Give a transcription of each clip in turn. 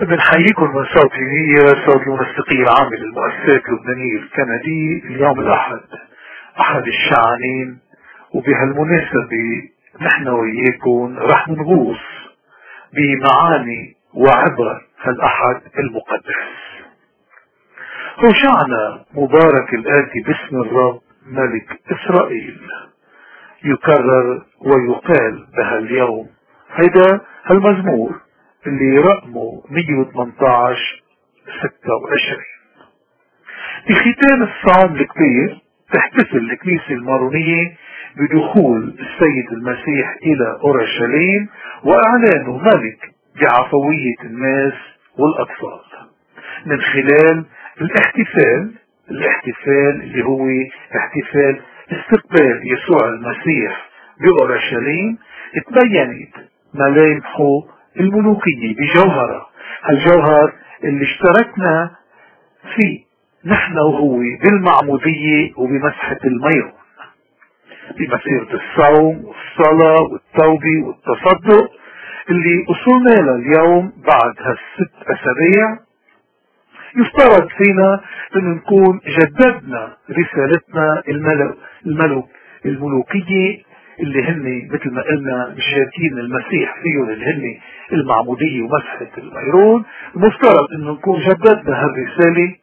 بنحييكم من صوت نية صوت المنسقية العامة للمؤسسات اللبنانية الكندية اليوم الأحد. أحد الشعانين وبهالمناسبة نحن وياكم رح نغوص بمعاني وعبر هالأحد المقدس. هوشعنا مبارك الآتي باسم الرب ملك إسرائيل. يكرر ويقال بهاليوم هيدا هالمزمور اللي رقمه 118 26 بختام الصوم الكبير تحتفل الكنيسة المارونية بدخول السيد المسيح إلى أورشليم وإعلانه ملك بعفوية الناس والأطفال. من خلال الاحتفال الاحتفال اللي هو احتفال استقبال يسوع المسيح بأورشليم تبينت ملامحه الملوكية بجوهرة الجوهر اللي اشتركنا فيه نحن وهو بالمعمودية وبمسحة الميرون بمسيرة الصوم والصلاة والتوبة والتصدق اللي وصلنا لها اليوم بعد هالست أسابيع. يفترض فينا أن نكون جددنا رسالتنا الملك الملوكية اللي هن مثل ما قلنا مشاركين المسيح فيهم اللي هن المعمودية ومسحة الميرون المفترض إنه نكون جددنا هالرسالة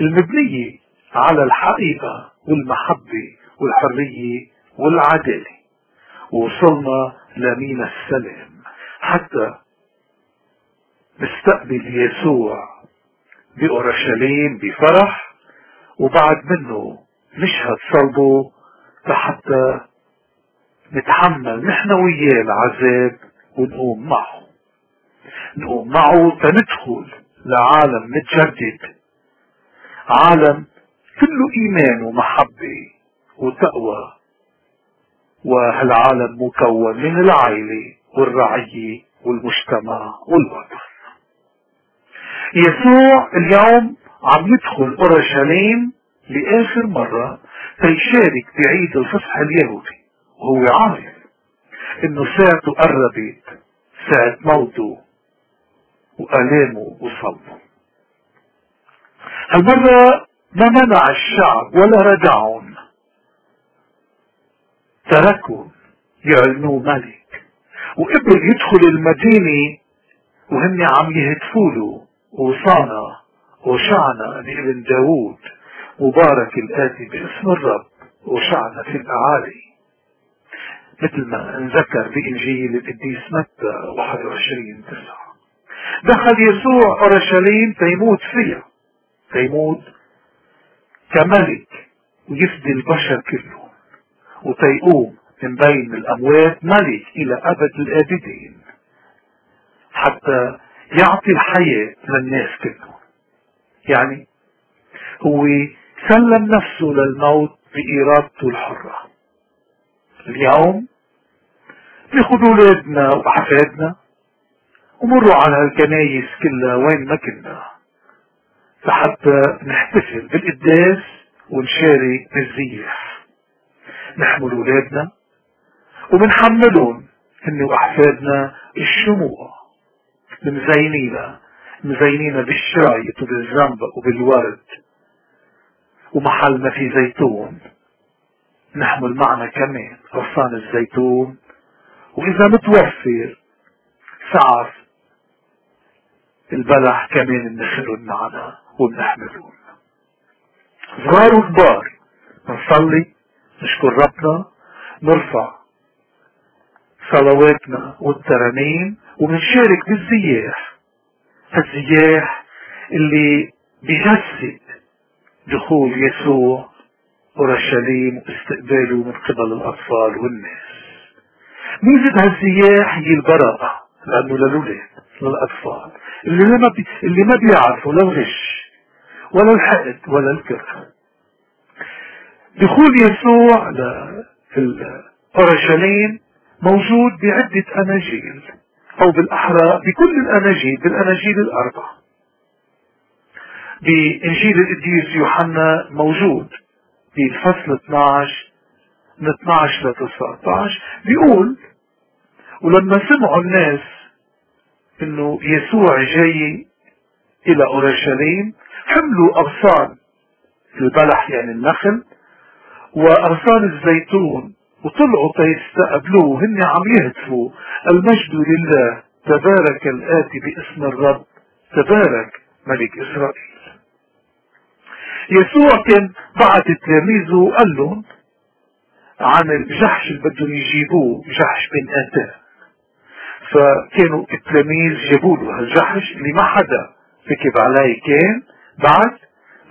المبنية على الحقيقة والمحبة والحرية والعدالة. ووصلنا لمين السلام. حتى نستقبل يسوع بأورشليم بفرح وبعد منه نشهد صلبه لحتى نتحمل نحن وياه العذاب ونقوم معه. نقوم معه تندخل لعالم متجدد. عالم كله إيمان ومحبة وتقوى. وهالعالم مكون من العائلة والرعية والمجتمع والوطن. يسوع اليوم عم يدخل أورشليم لآخر مرة تيشارك بعيد الفصح اليهودي. وهو عارف إنه ساعته قربت ساعة موته وآلامه وصلبه. هالمرة ما منع الشعب ولا ردعهم تركوا يعلنوا ملك. وقبل يدخل المدينة وهن عم يهتفوا له وصانا وشعنا لابن داوود مبارك الآتي باسم الرب وشعنا في الأعالي. مثل ما انذكر بإنجيل القديس متى 21 تسعة دخل يسوع أورشليم تيموت فيها. تيموت كملك ويفدي البشر كلهم. وتيقوم من بين الأموات ملك إلى أبد الآبدين. حتى يعطي الحياة للناس كلهم. يعني هو سلم نفسه للموت بإرادته الحرة. اليوم بياخدوا اولادنا واحفادنا ومروا على الكنايس كلها وين ما كنا. لحتى نحتفل بالقداس ونشارك بالزيح نحمل اولادنا وبنحملهم هن وأحفادنا الشموع. مزينينا مزينينا بالشرايط وبالزنبق وبالورد. ومحل ما في زيتون. نحمل معنا كمان غصان الزيتون. وإذا متوفر سعر البلح كمان بنخلهم معنا وبنحملهم صغار وكبار بنصلي نشكر ربنا نرفع صلواتنا والترانيم وبنشارك بالزياح. الزياح اللي بيجسد دخول يسوع أورشليم واستقباله من قبل الأطفال والناس. ميزة هالسياح هي البراءة لأنه للولاد للأطفال. اللي ما بي... اللي ما بيعرفوا لا الغش ولا الحقد ولا الكره. دخول يسوع ل أورشليم موجود بعدة أناجيل أو بالأحرى بكل الأناجيل بالأناجيل الأربعة. بإنجيل القديس يوحنا موجود. في الفصل 12 من 12 ل 19 بيقول ولما سمعوا الناس إنه يسوع جاي إلى أورشليم حملوا أغصان البلح يعني النخل وأغصان الزيتون وطلعوا تيستقبلوه هن عم يهتفوا. المجد لله تبارك الآتي باسم الرب تبارك ملك إسرائيل. يسوع كان بعت تلاميذه وقال لهم عن الجحش اللي بدهم يجيبوه جحش بن آتان فكانوا التلاميذ جابوا له هالجحش اللي ما حدا ركب عليه كان بعد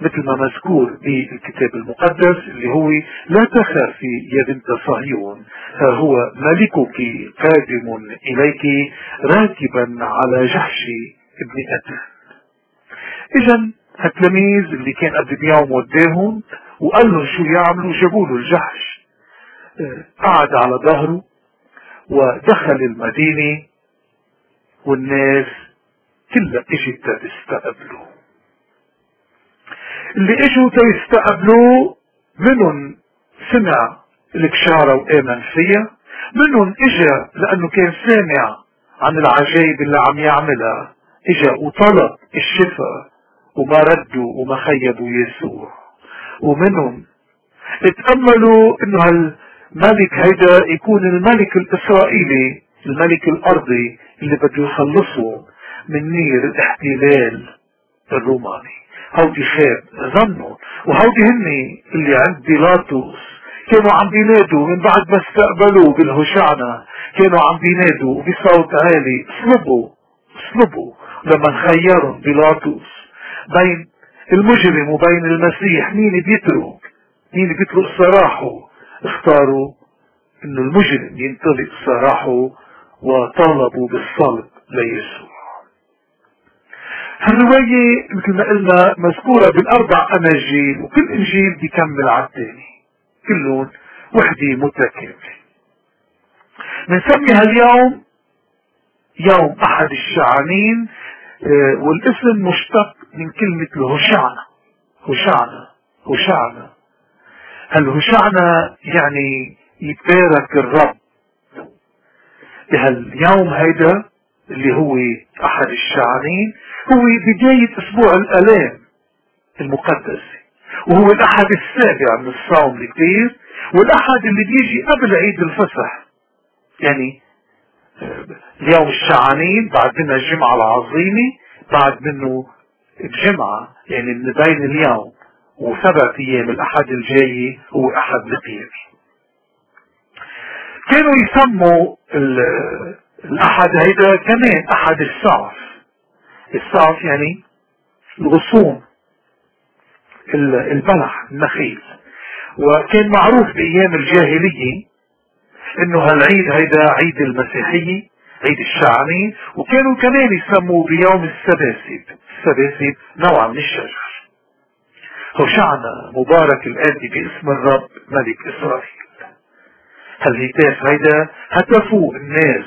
مثل ما مذكور بالكتاب المقدس اللي هو لا تخافي يا بنت صهيون ها هو ملكك قادم إليك راكبا على جحش ابن اتان اذا التلاميذ اللي كان قبل بيوم وداهم وقال لهم شو يعملوا جابوا له الجحش. قعد على ظهره ودخل المدينة والناس كلها اجت تستقبله. اللي اجوا تيستقبلوه منهم سمع الكشارة وآمن فيها منهم إجا لأنه كان سامع عن العجائب اللي عم يعملها إجا وطلب الشفاء وما ردوا وما خيبوا يسوع. ومنهم اتأملوا إنه هالملك هيدا يكون الملك الإسرائيلي الملك الأرضي اللي بده يخلصه من نير الاحتلال الروماني. هودي خاب ظنوا. وهودي هني اللي عند بيلاطس. كانوا عم بينادوا من بعد ما استقبلوه بالهشعنة كانوا عم بينادوا بصوت عالي اصلبوا اصلبوا. لما خيرهم بيلاطس. بين المجرم وبين المسيح مين بيترك؟ مين بيترك سراحه اختاروا إنه المجرم ينطلق سراحه وطالبوا بالصلب ليسوع. هالرواية مثل ما قلنا مذكورة بالأربع أناجيل وكل إنجيل بيكمل على الثاني. كلهم وحدة متكاملة. بنسمي هاليوم يوم أحد الشعانين والاسم مشتق من كلمة الهشعنة. هشعنة. هشعنة. هالهشعنة يعني يبارك الرب بهاليوم هيدا اللي هو أحد الشعرين هو بداية أسبوع الألام المقدسة وهو الأحد السابع من الصوم الكبير والأحد اللي بيجي قبل عيد الفصح. يعني اليوم الشعانين بعد منها الجمعة العظيمة بعد منه الجمعة يعني من بين اليوم وسبع أيام الأحد الجاي هو أحد القيامة كانوا يسموا الأحد هيدا كمان أحد الصعف الصعف يعني الغصون البلح النخيل. وكان معروف بأيام الجاهلية إنه هالعيد هيدا عيد المسيحية عيد الشعانين وكانوا كمان يسموه بيوم السباسب السباسب نوع من الشجر. هوشعنا مبارك الآتي باسم الرب ملك إسرائيل. هالهتاف هيدا هتفوا الناس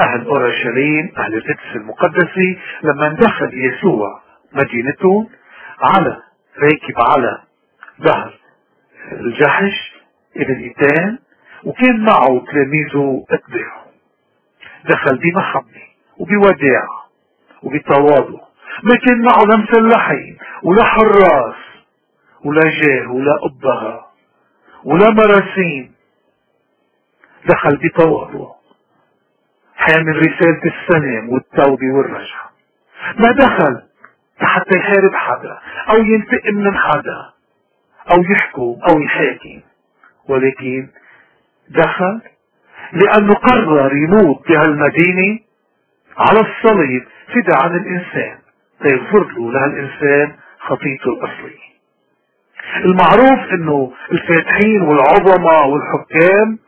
أهل أورشليم أهل القدس المقدسة لما دخل يسوع مدينتهم على راكب على ظهر الجحش ابن إيتان وكان معه تلاميذه أتباعه. دخل بمحبة وبوداع وبتواضع. ما كان معه لا مسلحين ولا حراس ولا جاه ولا أبهة ولا مراسين دخل بتواضع. حامل رسالة السلام والتوبة والرجعة. ما دخل حتى يحارب حدا أو ينتقم من حدا أو يحكم أو يحاكم. ولكن دخل لأنه قرر يموت بهالمدينة على الصليب فدى عن الإنسان. ليغفر له لهالإنسان خطيته الأصلية. المعروف إنه الفاتحين والعظماء والحكام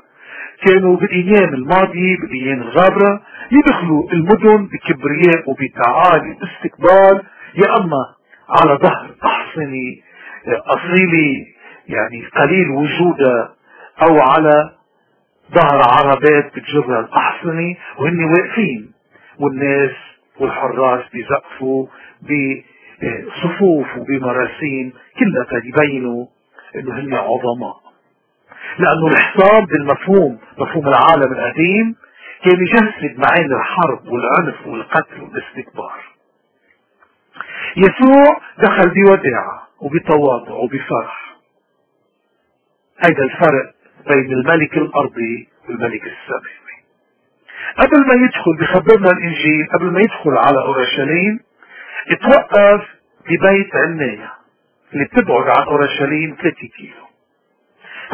كانوا بالأيام الماضية بالأيام الغابرة يدخلوا المدن بكبرياء وبتعالي استقبال يا أما على ظهر احصنة اصيلة يعني قليل وجودها أو على ظهر عربات بتجرها الاحصنة وهن واقفين. والناس والحراس بيزقفوا بصفوف وبمراسيم كلها يبينوا إنه هن عظماء. لأنه الحصار بالمفهوم مفهوم العالم القديم كان يجسد معاني الحرب والعنف والقتل والاستكبار. يسوع دخل بوداعة وبتواضع وبفرح. هيدا الفرق بين الملك الأرضي والملك السماوي قبل ما يدخل بخبرنا الإنجيل قبل ما يدخل على أورشليم اتوقف ببيت عناية اللي بتبعد عن أورشليم 3 كيلو.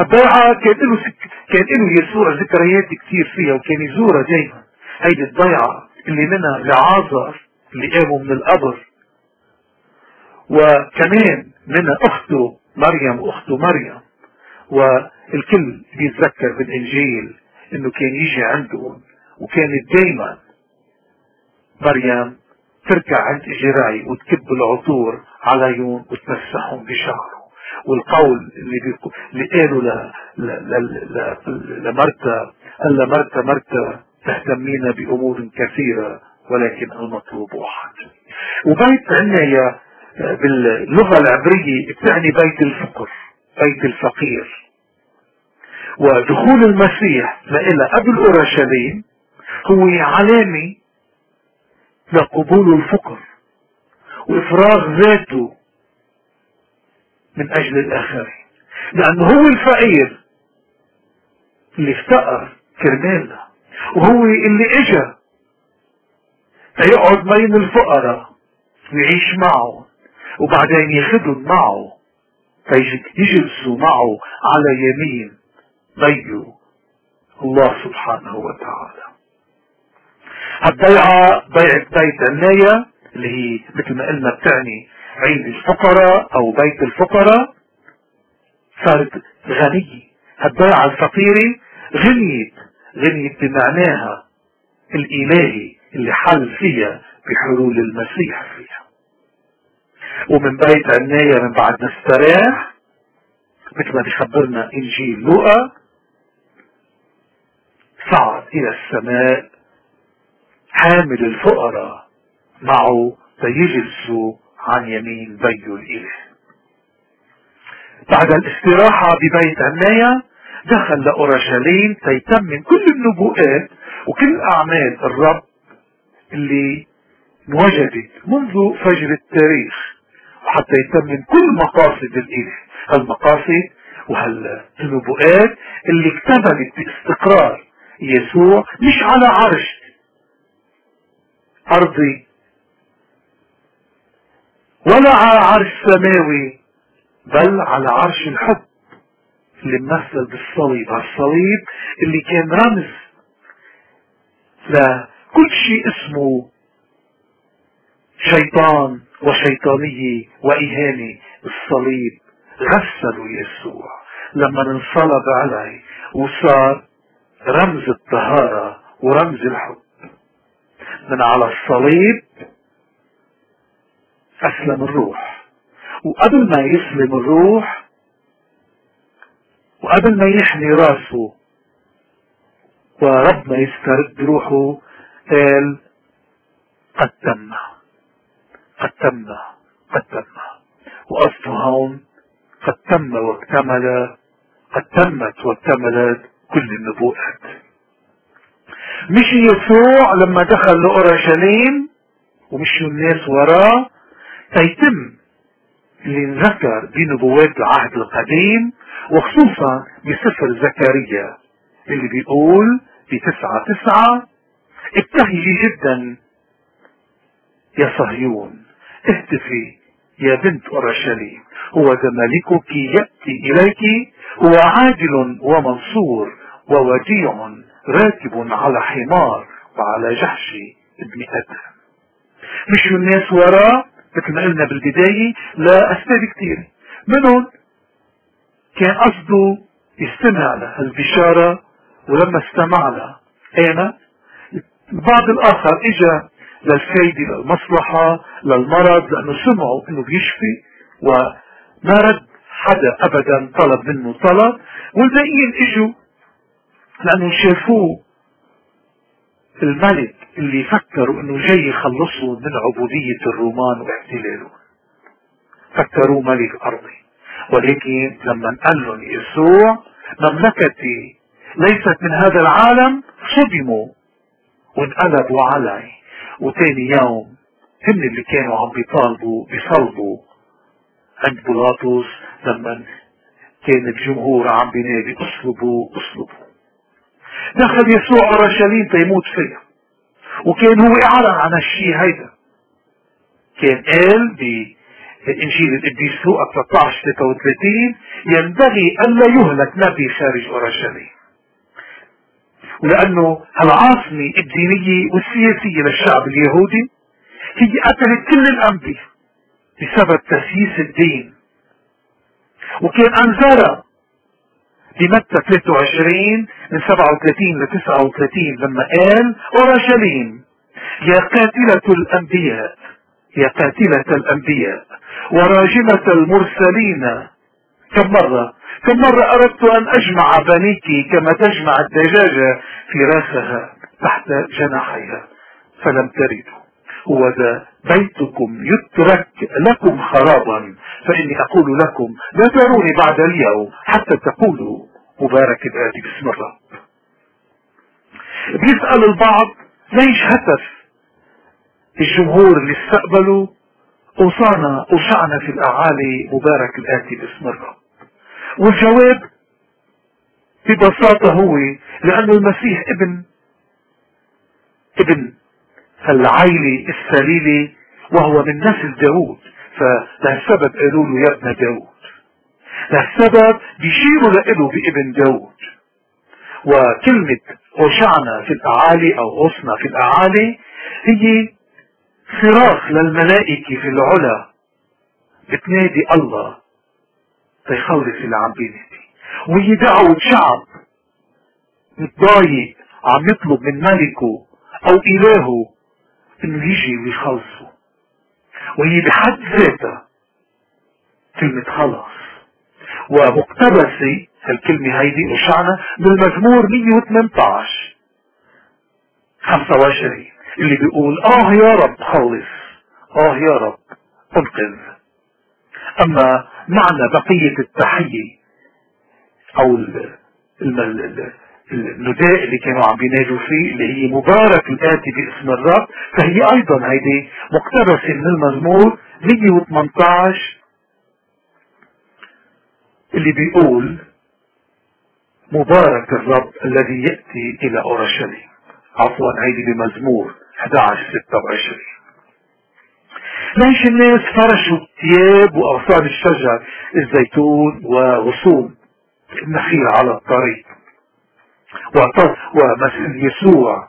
الضيعة كان له سك... كان له يسوع ذكريات كثير فيها وكان يزورها دايما هيدي الضيعة اللي منها لعازر اللي قاموا من القبر. وكمان منها أخته مريم وأخته مريم. والكل بيتذكر بالإنجيل إنه كان يجي عندهم وكانت دايما مريم تركع عند اجراي وتكب العطور عليهم وتمسحهم بشعره والقول اللي بيقو... اللي قالوا ل... ل... ل... لمرتا قال لمرتا مرتا تهتمين بأمور كثيرة ولكن المطلوب واحد. وبيت عناية باللغة العبرية بتعني بيت الفقر. بيت الفقير. ودخول المسيح لإلى قبل اورشليم هو علامة لقبول الفقر وإفراغ ذاته من أجل الآخرين. لأنه هو الفقير اللي افتقر كرمالنا وهو اللي إجا فيقعد بين الفقراء ويعيش معه وبعدين ياخدهم معه. فيجلسوا معه على يمين بيه الله سبحانه وتعالى. البيعة بيعة بيت النية اللي هي مثل ما قلنا بتعني عيد الفقراء أو بيت الفقراء صارت غنية. البيعة الفقيرة غنيت غنيت بمعناها الإلهي اللي حل فيها بحلول المسيح فيها. ومن بيت عناية من بعد نستريح مثل ما بيخبرنا إنجيل لوقا صعد إلى السماء حامل الفقراء معه ليجلسوا عن يمين بي الإله. بعد الاستراحة ببيت عناية دخل لأورشليم تيتمم كل النبوءات وكل أعمال الرب اللي انوجدت منذ فجر التاريخ. وحتى يتمم كل مقاصد الإله هالمقاصد وهالنبوءات اللي اكتملت باستقرار يسوع مش على عرش أرضي ولا على عرش سماوي بل على عرش الحب. اللي ممثل بالصليب الصليب اللي كان رمز لكل شيء اسمه شيطان. وشيطانية وإهانة الصليب. غسلوا يسوع. لما انصلب عليه وصار رمز الطهارة ورمز الحب. من على الصليب أسلم الروح. وقبل ما يسلم الروح وقبل ما يحني راسه وربنا يسترد روحه قال قد تم. قد تم قد تم. وقصده هون قد تم واكتمل قد تمت واكتملت كل النبوءات. مشي يسوع لما دخل لأورشليم ومشوا الناس وراه تيتم اللي انذكر بنبوات العهد القديم وخصوصا بسفر زكريا اللي بيقول في تسعة تسعة ابتهجي جدا يا صهيون. اهتفي يا بنت أورشليم هو ملكك يأتي إليك هو عاجل ومنصور ووديع راكب على حمار وعلى جحش ابن آدم. مشوا الناس وراه مثل ما قلنا بالبداية لأسباب كثير منهم كان قصده يستمع لهالبشارة ولما استمع لها آمن البعض الآخر إجا للفايدة للمصلحة للمرض لأنه سمعوا إنه بيشفي وما رد حدا أبدا طلب منه طلب. والباقيين إجوا لأنه شافوه الملك اللي فكروا إنه جاي يخلصوا من عبودية الرومان واحتلالهم فكروه ملك أرضي. ولكن لما قال لهم يسوع مملكتي ليست من هذا العالم صدموا وانقلبوا علي. وتاني يوم هن اللي كانوا عم بيطالبوا بيصلبوا عند بيلاطس لما كان الجمهور عم بينادي أصلبوا أصلبوا. دخل يسوع أورشليم تيموت فيها وكان هو اعلن عن الشيء هيدا. كان قال بإنجيل القديس لوقا 13 33 ينبغي ألا يهلك نبي خارج أورشليم. ولأنه العاصمة الدينية والسياسية للشعب اليهودي هي قتلت كل الأنبياء بسبب تسييس الدين. وكان أنذرها بمتى 23 من 37 ل 39 لما قال أورشليم يا قاتلة الأنبياء يا قاتلة الأنبياء وراجمة المرسلين كم مرة؟ كم مرة أردت أن أجمع بنيك كما تجمع الدجاجة فراخها تحت جناحيها فلم تردوا هو ذا بيتكم يترك لكم خرابا فإني أقول لكم لا تروني بعد اليوم حتى تقولوا. مبارك الآتي باسم الرب. بيسأل البعض ليش هتف. الجمهور اللي استقبلوا أوصانا أوشعنا في الأعالي. مبارك الآتي باسم الرب. والجواب ببساطة هو لأن المسيح ابن ابن العيلة السليلة وهو من نسل داود. فلهالسبب قالوا له يا ابن داود. لهالسبب بيشيروا له بابن داود. وكلمة أوشعنا في الأعالي أو غصنا في الأعالي هي صراخ للملائكة في العلا بتنادي الله. تيخلص اللي عم بينادي وهي دعوة شعب متضايق عم يطلب من ملكه أو إلهه إنه يجي ويخلصه. وهي بحد ذاتها كلمة خلاص ومقتبسة هالكلمة هيدي وشعنا بالمزمور 118 25 اللي بيقول آه يا رب خلص. آه يا رب أنقذ. أما معنى بقية التحية أو النداء اللي كانوا عم بينادوا فيه اللي هي مبارك الآتي باسم الرب فهي أيضا هيدي مقتبسة من المزمور 118 اللي بيقول مبارك الرب الذي يأتي إلى أورشليم. عفوا هيدي بمزمور 11 26 ليش الناس فرشوا الثياب واغصان الشجر؟ الزيتون وغصون النخيل على الطريق. ومثل يسوع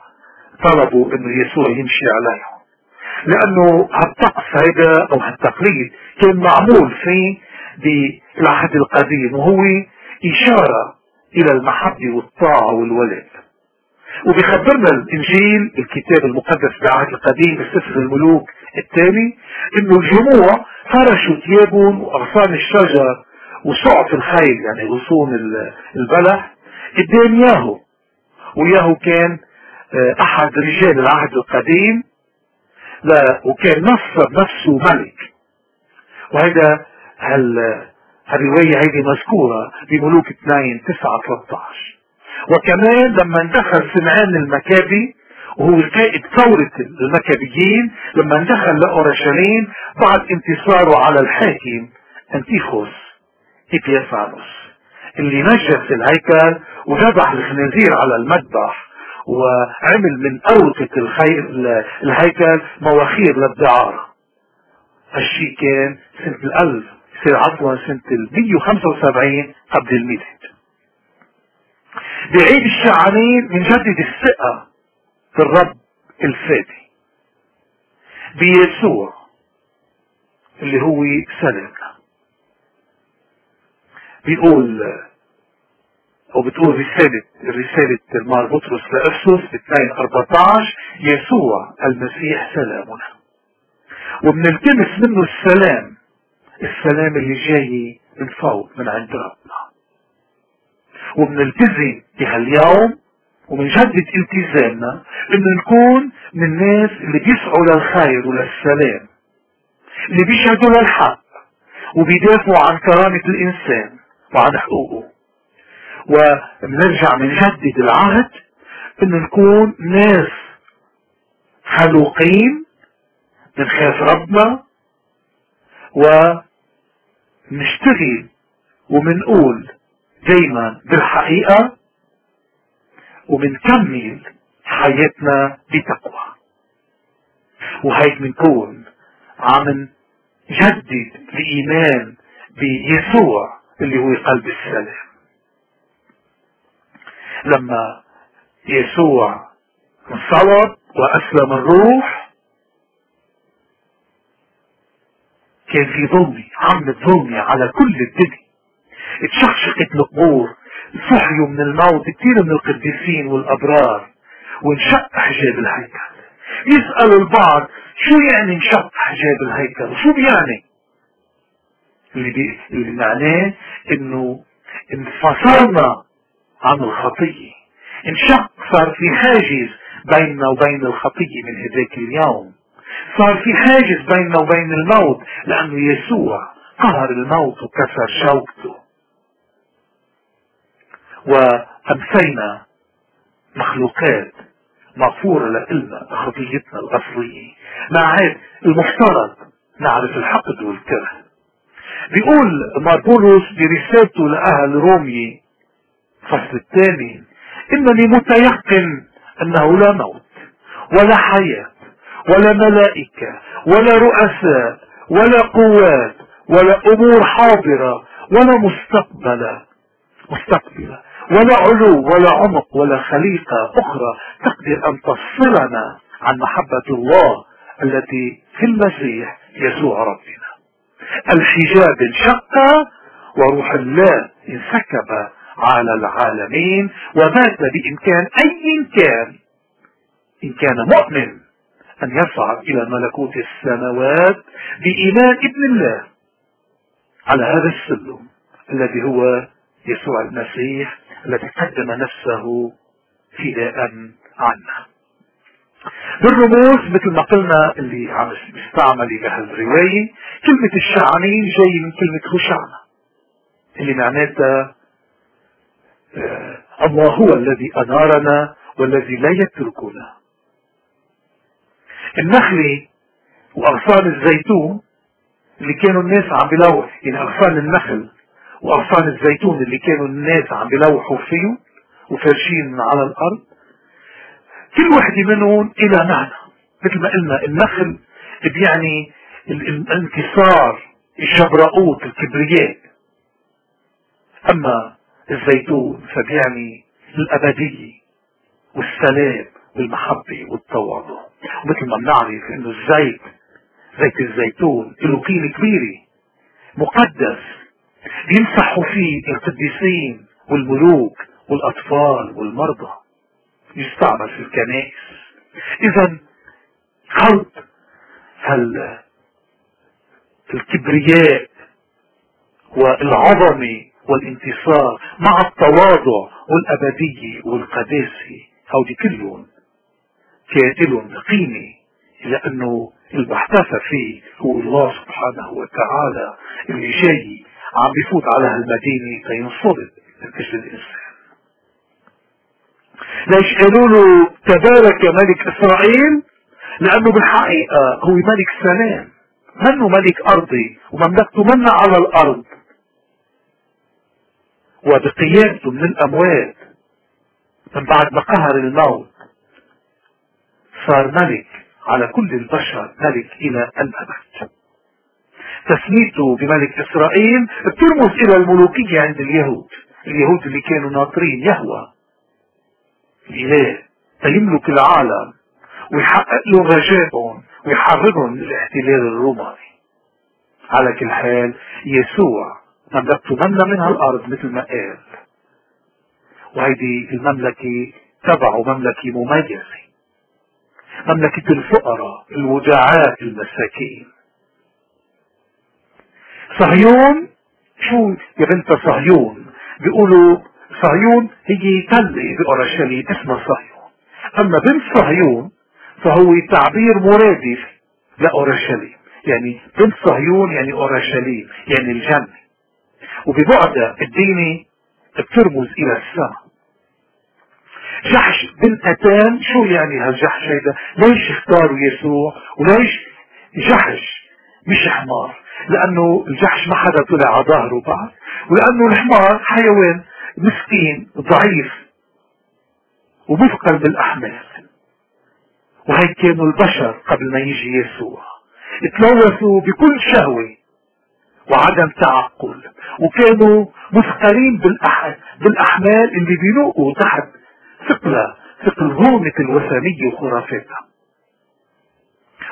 طلبوا إنه يسوع يمشي عليهم. لأنه هالطقس هيدا أو هالتقليد كان معمول فيه بالعهد القديم وهو إشارة إلى المحبة والطاعة والولد. وبيخبرنا الإنجيل الكتاب المقدس بالعهد القديم بسفر الملوك الثاني إنه الجموع فرشوا ثيابهم وأغصان الشجر وسعف الخيل يعني غصون البلح. قدام ياهو وياهو كان آه، أحد رجال العهد القديم. لا وكان نصب نفسه ملك. وهذا هال هالرواية هيدي مذكورة بملوك 2 9 13 وكمان لما دخل سمعان المكابي وهو القائد ثورة المكابيين لما دخل لأورشليم بعد انتصاره على الحاكم أنتيخوس إبيافانوس اللي نجس الهيكل وذبح الخنازير على المذبح وعمل من أوقة الهيكل مواخير للدعارة. هالشي كان سنة الألف سنة عفوا سنة ال 175 قبل الميلاد. بعيد الشعانين بنجدد الثقة في الرب الفادي. بيسوع اللي هو سلامنا بيقول أو بتقول رسالة رسالة المار بطرس لأفسس 2 14 يسوع المسيح سلامنا. وبنلتمس منه السلام السلام اللي جاي من فوق من عند ربنا. وبنلتزم بهاليوم وبنجدد التزامنا إنه نكون من الناس اللي بيسعوا للخير وللسلام اللي بيشهدوا للحق وبيدافعوا عن كرامة الإنسان وعن حقوقه. وبنرجع بنجدد العهد إنه نكون ناس خلوقين بنخاف ربنا ونشتغل ومنقول دايما بالحقيقة ومنكمل حياتنا بتقوى. وهيك منكون عم نجدد الإيمان بيسوع اللي هو قلب السلام. لما يسوع انصلب وأسلم الروح كان في ظلمة عمة ظلمة على كل الدنيا. اتشخشقت القبور صحيوا من الموت كثير من القديسين والأبرار وانشق حجاب الهيكل. يسأل البعض شو يعني انشق حجاب الهيكل؟ وشو بيعني؟ اللي, بي... اللي معناه إنه انفصلنا عن الخطية. انشق صار في حاجز بيننا وبين الخطية من هذاك اليوم. صار في حاجز بيننا وبين الموت لأنه يسوع قهر الموت وكسر شوكته. وأمسينا مخلوقات مغفورة لإلنا خطيتنا الأصلية مع عاد المفترض نعرف الحقد والكره بيقول ماربولوس برسالته لأهل رومي الفصل الثاني إنني متيقن أنه لا موت ولا حياة ولا ملائكة ولا رؤساء ولا قوات ولا أمور حاضرة ولا مستقبلة. مستقبلة. ولا علو ولا عمق ولا خليقة أخرى تقدر أن تفصلنا عن محبة الله التي في المسيح يسوع ربنا. الحجاب انشق وروح الله انسكب على العالمين ومات بإمكان أي كان إن كان مؤمن أن يصعد إلى ملكوت السماوات بإيمان ابن الله على هذا السلم الذي هو يسوع المسيح الذي قدم نفسه فداء عنا. بالرموز مثل ما قلنا اللي عم يستعمل بهالرواية كلمة الشعنين جاي من كلمة خشعنة اللي معناتها آه الله هو الذي أنارنا والذي لا يتركنا. النخلة وأغصان الزيتون اللي كانوا الناس عم بلوح يعني أغصان النخل وأغصان الزيتون اللي كانوا الناس عم بلوحوا فيه وفرشين على الأرض. كل وحدة منهم إلى معنى مثل ما قلنا النخل بيعني الانكسار الشبراؤوت الكبرياء. أما الزيتون فبيعني الأبدية والسلام والمحبة والتواضع. ومثل ما بنعرف إنه الزيت زيت الزيتون له قيمة كبيرة مقدس. يمسحوا فيه القديسين والملوك والأطفال والمرضى. يستعمل في الكنائس. إذا خلط الكبرياء والعظمة والانتصار مع التواضع والأبدية والقداسة هودي كلهم كان لهم قيمة لأنه المحتفى فيه هو الله سبحانه وتعالى اللي جاي عم بيفوت على هالمدينة تينصرد من الإنسان ليش قالوا له تبارك ملك إسرائيل؟ لأنه بالحقيقة هو ملك سلام منه ملك أرضي ومملكته منا على الأرض. وبقيامته من الأموات من بعد ما قهر الموت صار ملك على كل البشر ملك إلى الأبد. تسميته بملك إسرائيل بترمز إلى الملوكية عند اليهود. اليهود اللي كانوا ناطرين يهوى. الإله فيملك العالم ويحقق لهم رجائهم ويحررهم من الاحتلال الروماني. على كل حال يسوع مملكته مملة من هالأرض مثل ما قال. وهيدي المملكة تبعه مملكة مميزة مملكة الفقراء الوجعاء المساكين. صهيون. شو؟ يا بنت صهيون. بيقولوا صهيون هي تلة بأورشليم اسمها صهيون. أما بنت صهيون فهو تعبير مرادف لأورشليم يعني بنت صهيون يعني أورشليم يعني الجنة وببعدها الديني بترمز إلى السماء. جحش بن أتان شو يعني هالجحش هيدا؟ ليش اختاروا يسوع؟ وليش جحش مش حمار؟ لأنه الجحش ما حدا طلع على ظهره بعد ولأنه الحمار حيوان مسكين ضعيف ومثقل بالأحمال. وهي كانوا البشر قبل ما يجي يسوع. تلوثوا بكل شهوة وعدم تعقل وكانوا مثقلين بالأحمال اللي بينوقوا تحت ثقلة ثقل غومة الوثنية وخرافاتها.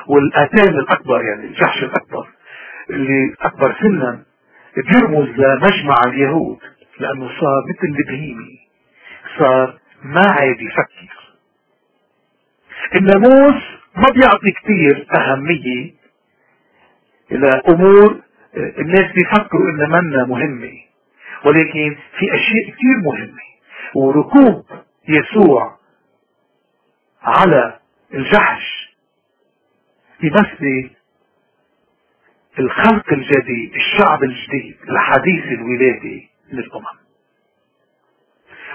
والآتان الأكبر يعني الجحش الأكبر اللي أكبر سنا بيرمز لمجمع اليهود لأنه صار مثل البهيمي صار ما عاد يفكر. الناموس ما بيعطي كثير أهمية إلى أمور الناس بيفكروا إنها منا مهمة ولكن في أشياء كثير مهمة. وركوب يسوع على الجحش يمثل الخلق الجديد الشعب الجديد الحديث الولادي للأمم.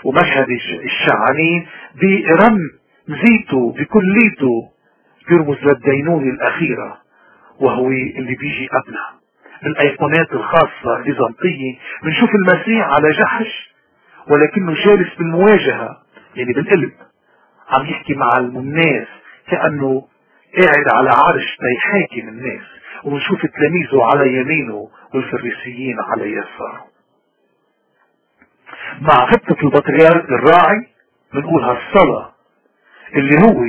ومشهد الشعانين برم زيته بكليته بيرمز للدينونة الأخيرة وهو اللي بيجي قبلها. الأيقونات الخاصة البيزنطية. بنشوف المسيح على جحش ولكنه جالس بالمواجهة يعني بالقلب. عم يحكي مع الناس كأنه قاعد على عرش تيحاكم الناس. ونشوف تلاميذه على يمينه والفريسيين على يساره. مع خطة البطريرك الراعي بنقول هالصلاة اللي هو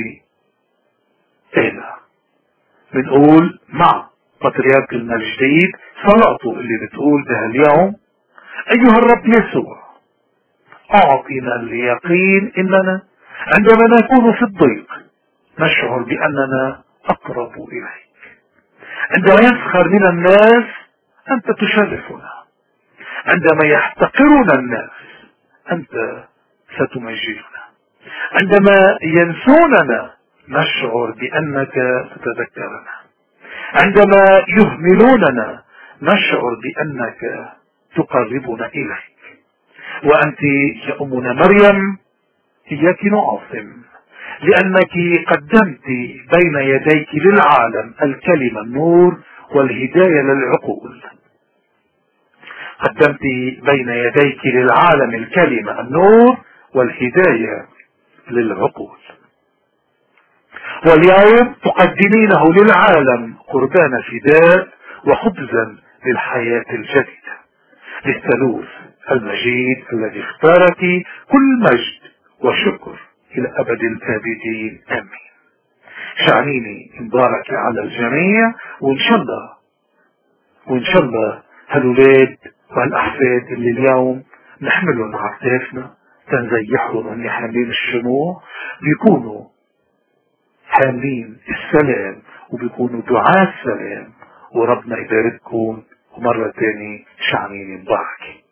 قالها. بنقول مع بطريرك الجديد صلاته اللي بتقول بها اليوم أيها الرب يسوع أعطنا اليقين إننا عندما نكون في الضيق نشعر بأننا أقرب إليك. عندما يسخر من الناس أنت تشرفنا. عندما يحتقرنا الناس أنت ستمجدنا عندما ينسوننا نشعر بأنك تتذكرنا. عندما يهملوننا نشعر بأنك تقربنا إليك. وأنت يا أمنا مريم إياك نعظم لأنك قدمت بين يديك للعالم الكلمة النور والهداية للعقول. قدمت بين يديك للعالم الكلمة النور والهداية للعقول. واليوم تقدمينه للعالم قربان فداء وخبزا للحياة الجديدة. للثالوث المجيد الذي اختارك كل مجد وشكر. إلى أبد الآبدين آمين. شعنيني مبارك على الجميع. وإن شاء الله وإن شاء الله هالولاد وهالأحفاد اللي اليوم نحملهم على كتافنا تنزيحهم وهن حاملين الشموع بيكونوا حاملين السلام وبيكونوا دعاة السلام. وربنا يبارككم. ومرة تاني شعنيني مبارك.